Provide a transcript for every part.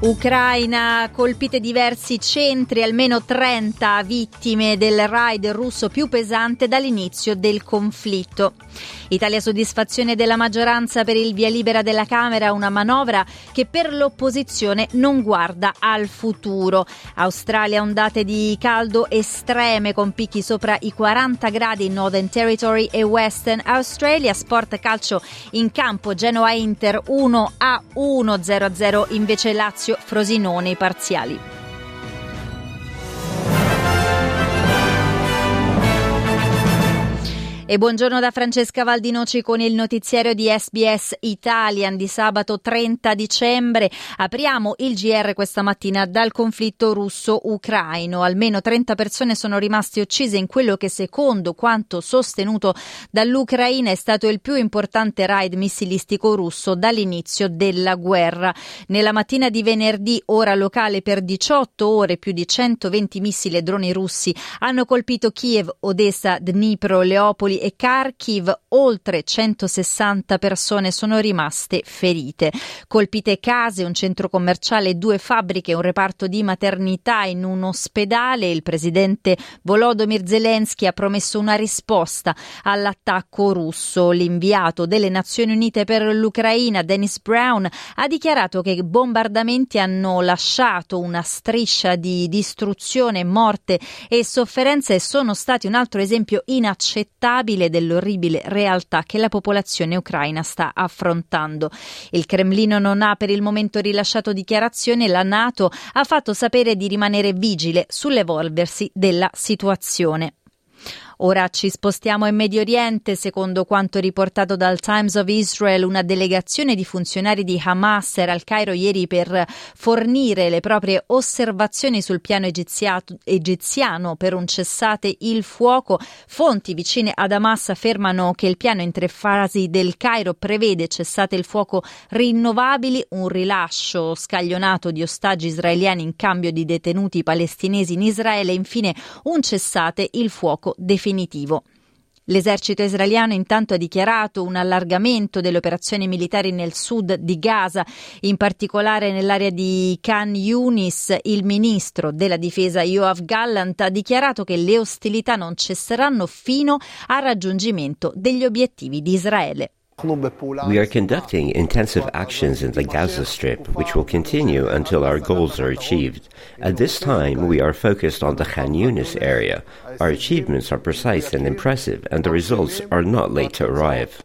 Ucraina, colpite diversi centri, almeno 30 vittime del raid russo più pesante dall'inizio del conflitto. Italia soddisfazione della maggioranza per il via libera della Camera, una manovra che per l'opposizione non guarda al futuro. Australia ondate di caldo estreme con picchi sopra i 40 gradi in Northern Territory e Western Australia. Sport calcio in campo Genoa Inter 1 a 1 0 a 0 invece Lazio Lazio Frosinone parziali. E buongiorno da Francesca Valdinoci con il notiziario di SBS Italian di sabato 30 dicembre. Apriamo il GR questa mattina dal conflitto russo-ucraino. Almeno 30 persone sono rimaste uccise in quello che secondo quanto sostenuto dall'Ucraina è stato il più importante raid missilistico russo dall'inizio della guerra. Nella mattina di venerdì, ora locale per 18 ore, più di 120 missili e droni russi hanno colpito Kiev, Odessa, Dnipro, Leopoli e Kharkiv oltre 160 persone sono rimaste ferite. Colpite case, un centro commerciale, due fabbriche, un reparto di maternità in un ospedale. Il presidente Volodymyr Zelensky ha promesso una risposta all'attacco russo. L'inviato delle Nazioni Unite per l'Ucraina, Dennis Brown, ha dichiarato che i bombardamenti hanno lasciato una striscia di distruzione, morte e sofferenza e sono stati un altro esempio inaccettabile instabile dell'orribile realtà che la popolazione ucraina sta affrontando. Il Cremlino non ha per il momento rilasciato dichiarazioni e la Nato ha fatto sapere di rimanere vigile sull'evolversi della situazione. Ora ci spostiamo in Medio Oriente. Secondo quanto riportato dal Times of Israel, una delegazione di funzionari di Hamas era al Cairo ieri per fornire le proprie osservazioni sul piano egiziano per un cessate il fuoco. Fonti vicine ad Hamas affermano che il piano in tre fasi del Cairo prevede cessate il fuoco rinnovabili, un rilascio scaglionato di ostaggi israeliani in cambio di detenuti palestinesi in Israele e infine un cessate il fuoco definitivo definitivo. L'esercito israeliano intanto ha dichiarato un allargamento delle operazioni militari nel sud di Gaza, in particolare nell'area di Khan Yunis. Il ministro della difesa Yoav Gallant ha dichiarato che le ostilità non cesseranno fino al raggiungimento degli obiettivi di Israele. We are conducting intensive actions in the Gaza Strip, which will continue until our goals are achieved. At this time, we are focused on the Khan Yunis area. Our achievements are precise and impressive, and the results are not late to arrive.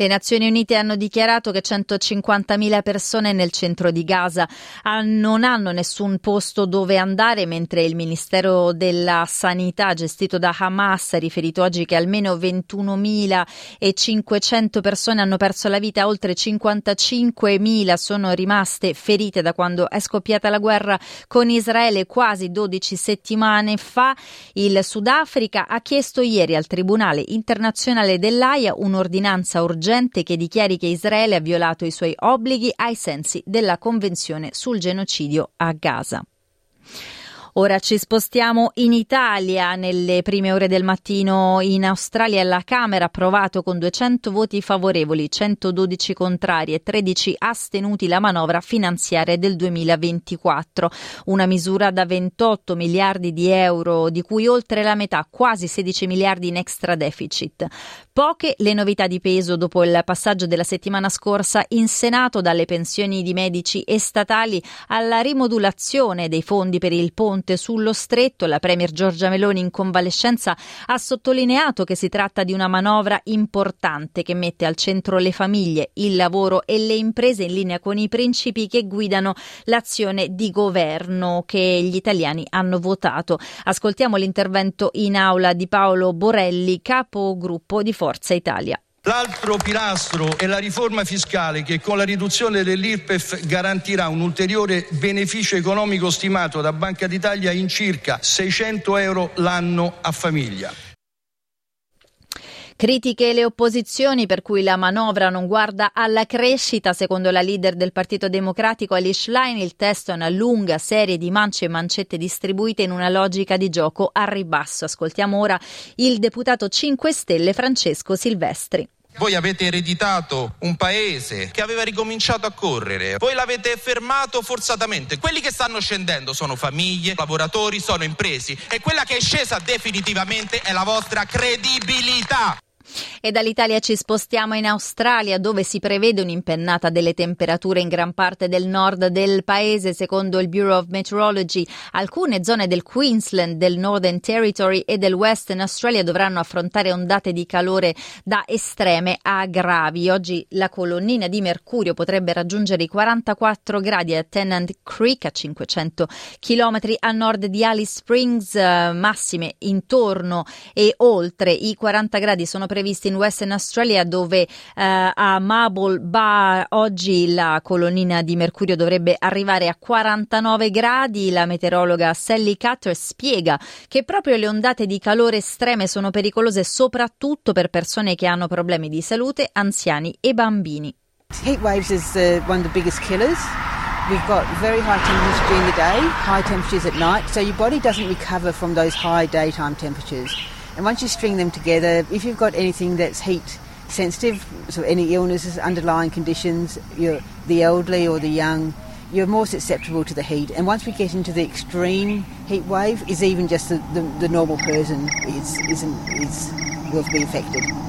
Le Nazioni Unite hanno dichiarato che 150.000 persone nel centro di Gaza non hanno nessun posto dove andare, mentre il Ministero della Sanità gestito da Hamas ha riferito oggi che almeno 21.500 persone hanno perso la vita, oltre 55.000 sono rimaste ferite da quando è scoppiata la guerra con Israele quasi 12 settimane fa. Il Sudafrica ha chiesto ieri al Tribunale internazionale dell'AIA un'ordinanza urgente che dichiari che Israele ha violato i suoi obblighi ai sensi della Convenzione sul genocidio a Gaza. Ora ci spostiamo in Italia. Nelle prime ore del mattino in Australia la Camera ha approvato con 200 voti favorevoli, 112 contrari e 13 astenuti la manovra finanziaria del 2024, una misura da 28 miliardi di euro, di cui oltre la metà, quasi 16 miliardi in extra deficit. Poche le novità di peso dopo il passaggio della settimana scorsa in Senato dalle pensioni di medici e statali alla rimodulazione dei fondi per il ponte Conte sullo stretto, la Premier Giorgia Meloni in convalescenza ha sottolineato che si tratta di una manovra importante che mette al centro le famiglie, il lavoro e le imprese in linea con i principi che guidano l'azione di governo che gli italiani hanno votato. Ascoltiamo l'intervento in aula di Paolo Borelli, capogruppo di Forza Italia. L'altro pilastro è la riforma fiscale che con la riduzione dell'IRPEF garantirà un ulteriore beneficio economico stimato da Banca d'Italia in circa 600 euro l'anno a famiglia. Critiche e le opposizioni per cui la manovra non guarda alla crescita. Secondo la leader del Partito Democratico Alice Line, il testo è una lunga serie di mance e mancette distribuite in una logica di gioco a ribasso. Ascoltiamo ora il deputato 5 Stelle Francesco Silvestri. Voi avete ereditato un paese che aveva ricominciato a correre, voi l'avete fermato forzatamente. Quelli che stanno scendendo sono famiglie, lavoratori, sono imprese e quella che è scesa definitivamente è la vostra credibilità. E dall'Italia ci spostiamo in Australia dove si prevede un'impennata delle temperature in gran parte del nord del paese. Secondo il Bureau of Meteorology, alcune zone del Queensland, del Northern Territory e del Western Australia dovranno affrontare ondate di calore da estreme a gravi. Oggi la colonnina di mercurio potrebbe raggiungere i 44 gradi a Tennant Creek a 500 km a nord di Alice Springs, eh, massime intorno e oltre i 40 gradi sono previsti previsti in Western Australia dove eh, a Marble Bar oggi la colonnina di mercurio dovrebbe arrivare a 49 gradi. La meteorologa Sally Cutter spiega che proprio le ondate di calore estreme sono pericolose soprattutto per persone che hanno problemi di salute, anziani e bambini. Heat waves is uh, one of the biggest killers. We've got very high temperatures during the day, high temperatures at night, so your body doesn't recover from those high daytime temperatures. And once you string them together, if you've got anything that's heat sensitive, so any illnesses, underlying conditions, you're the elderly or the young, you're more susceptible to the heat. And once we get into the extreme heat wave, is even just the, the, the normal person is, isn't, is, will be affected.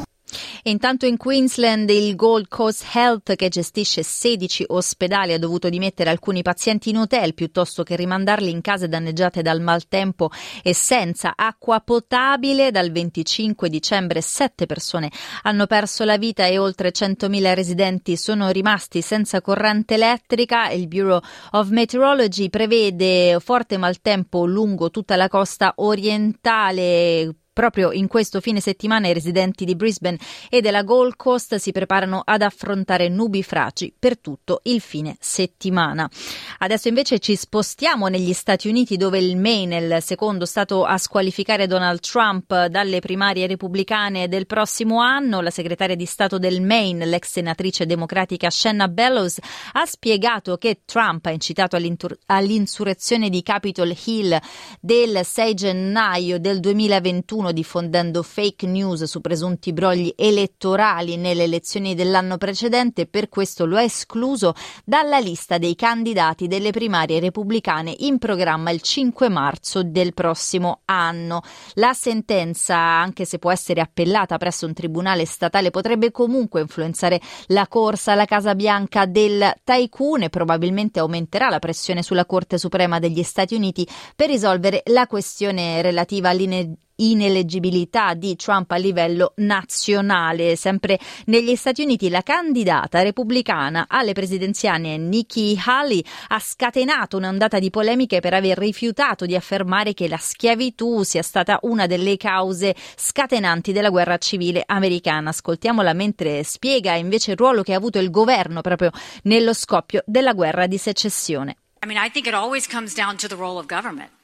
Intanto in Queensland il Gold Coast Health, che gestisce 16 ospedali, ha dovuto dimettere alcuni pazienti in hotel piuttosto che rimandarli in case danneggiate dal maltempo e senza acqua potabile. Dal 25 dicembre sette persone hanno perso la vita e oltre 100.000 residenti sono rimasti senza corrente elettrica. Il Bureau of Meteorology prevede forte maltempo lungo tutta la costa orientale Proprio in questo fine settimana i residenti di Brisbane e della Gold Coast si preparano ad affrontare nubi fraci per tutto il fine settimana. Adesso invece ci spostiamo negli Stati Uniti dove il Maine è il secondo stato a squalificare Donald Trump dalle primarie repubblicane del prossimo anno. La segretaria di Stato del Maine, l'ex senatrice democratica Shanna Bellows, ha spiegato che Trump ha incitato all'insurrezione di Capitol Hill del 6 gennaio del 2021 diffondendo fake news su presunti brogli elettorali nelle elezioni dell'anno precedente e per questo lo ha escluso dalla lista dei candidati delle primarie repubblicane in programma il 5 marzo del prossimo anno. La sentenza, anche se può essere appellata presso un tribunale statale, potrebbe comunque influenzare la corsa alla Casa Bianca del Tycoon e probabilmente aumenterà la pressione sulla Corte Suprema degli Stati Uniti per risolvere la questione relativa all'ine- ineleggibilità di Trump a livello nazionale. Sempre negli Stati Uniti la candidata repubblicana alle presidenziali Nikki Haley ha scatenato un'ondata di polemiche per aver rifiutato di affermare che la schiavitù sia stata una delle cause scatenanti della guerra civile americana. Ascoltiamola mentre spiega invece il ruolo che ha avuto il governo proprio nello scoppio della guerra di secessione. I mean, I think it always comes down to the role of government.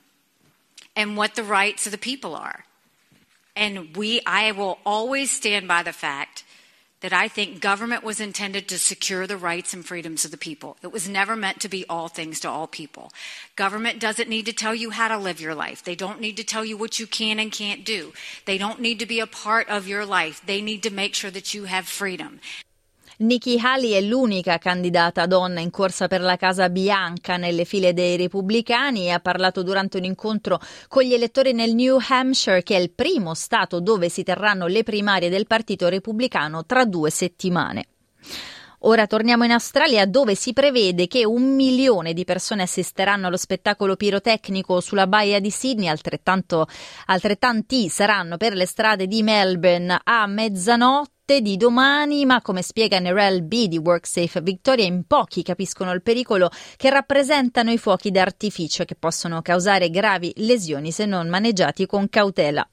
And what the rights of the people are. And we, I will always stand by the fact that I think government was intended to secure the rights and freedoms of the people. It was never meant to be all things to all people. Government doesn't need to tell you how to live your life. They don't need to tell you what you can and can't do. They don't need to be a part of your life. They need to make sure that you have freedom. Nikki Haley è l'unica candidata donna in corsa per la Casa Bianca nelle file dei repubblicani e ha parlato durante un incontro con gli elettori nel New Hampshire, che è il primo stato dove si terranno le primarie del Partito Repubblicano tra due settimane. Ora torniamo in Australia dove si prevede che un milione di persone assisteranno allo spettacolo pirotecnico sulla baia di Sydney, altrettanti saranno per le strade di Melbourne a mezzanotte di domani, ma come spiega Nerel B di WorkSafe Victoria, in pochi capiscono il pericolo che rappresentano i fuochi d'artificio che possono causare gravi lesioni se non maneggiati con cautela.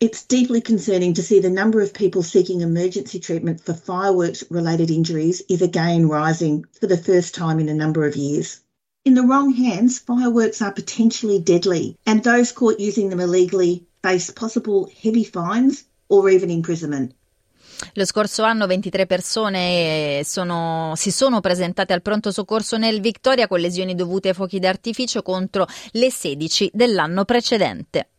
It's deeply concerning to see the number of people seeking emergency treatment for fireworks related injuries is again rising for the first time in a number of years. In the wrong hands, fireworks are potentially deadly, and those caught using them illegally face possible heavy fines or even imprisonment. Lo scorso anno 23 persone sono, si sono presentate al pronto soccorso nel Victoria con lesioni dovute ai fuochi d'artificio contro le 16 dell'anno precedente.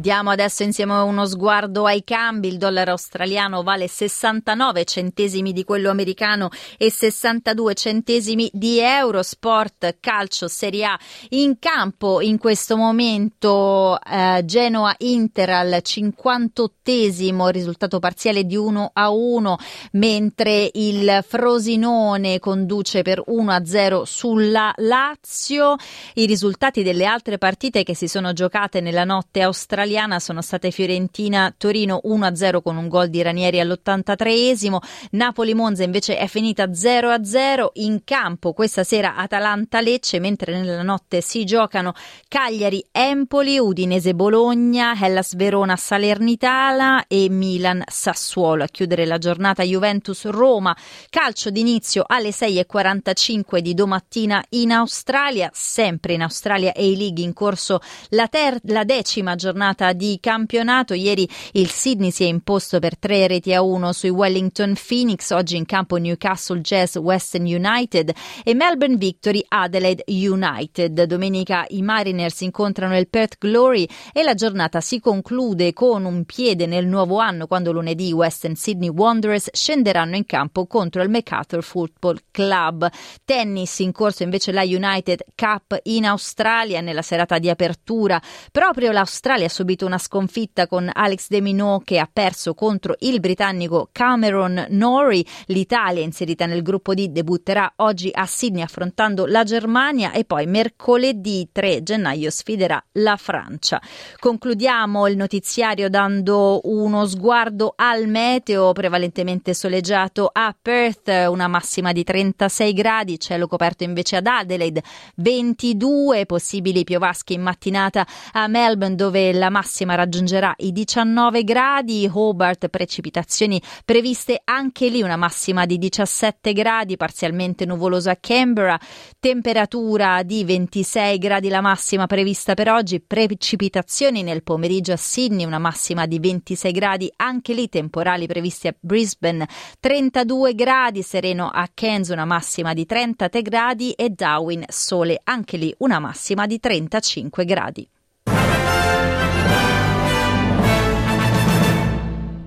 Diamo adesso insieme uno sguardo ai cambi. Il dollaro australiano vale 69 centesimi di quello americano e 62 centesimi di euro. Sport, calcio, Serie A. In campo in questo momento eh, Genoa Inter al 58esimo, risultato parziale di 1 a 1, mentre il Frosinone conduce per 1 a 0 sulla Lazio. I risultati delle altre partite che si sono giocate nella notte australiana italiana sono state Fiorentina-Torino 1-0 con un gol di Ranieri all'83esimo, Napoli-Monza invece è finita 0-0 in campo questa sera Atalanta-Lecce mentre nella notte si giocano Cagliari-Empoli, Udinese-Bologna, Hellas-Verona-Salernitana e Milan-Sassuolo a chiudere la giornata Juventus-Roma, calcio d'inizio alle 6.45 di domattina in Australia, sempre in Australia A-League in corso la, ter- la decima giornata giornata di campionato. Ieri il Sydney si è imposto per tre reti a uno sui Wellington Phoenix, oggi in campo Newcastle Jazz Western United e Melbourne Victory Adelaide United. Domenica i Mariners incontrano il Perth Glory e la giornata si conclude con un piede nel nuovo anno quando lunedì Western Sydney Wanderers scenderanno in campo contro il MacArthur Football Club. Tennis in corso invece la United Cup in Australia nella serata di apertura. Proprio l'Australia ha subito subito una sconfitta con Alex De Minaur che ha perso contro il britannico Cameron Norrie. L'Italia, inserita nel gruppo D, debutterà oggi a Sydney affrontando la Germania e poi mercoledì 3 gennaio sfiderà la Francia. Concludiamo il notiziario dando uno sguardo al meteo prevalentemente soleggiato a Perth, una massima di 36 gradi, cielo coperto invece ad Adelaide, 22 possibili piovaschi in mattinata a Melbourne dove la massima raggiungerà i 19 gradi, Hobart precipitazioni previste anche lì una massima di 17 gradi, parzialmente nuvolosa a Canberra, temperatura di 26 gradi la massima prevista per oggi, precipitazioni nel pomeriggio a Sydney, una massima di 26 gradi, anche lì temporali previsti a Brisbane, 32 gradi, sereno a Cairns, una massima di 33 gradi. E Darwin sole, anche lì una massima di 35 gradi.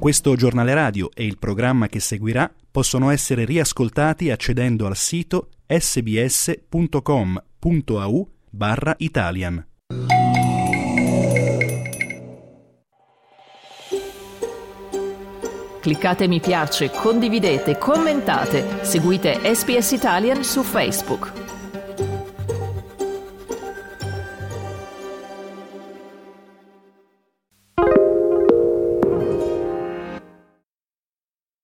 Questo giornale radio e il programma che seguirà possono essere riascoltati accedendo al sito sbs.com.au barra Italian. Cliccate mi piace, condividete, commentate, seguite SPS Italian su Facebook.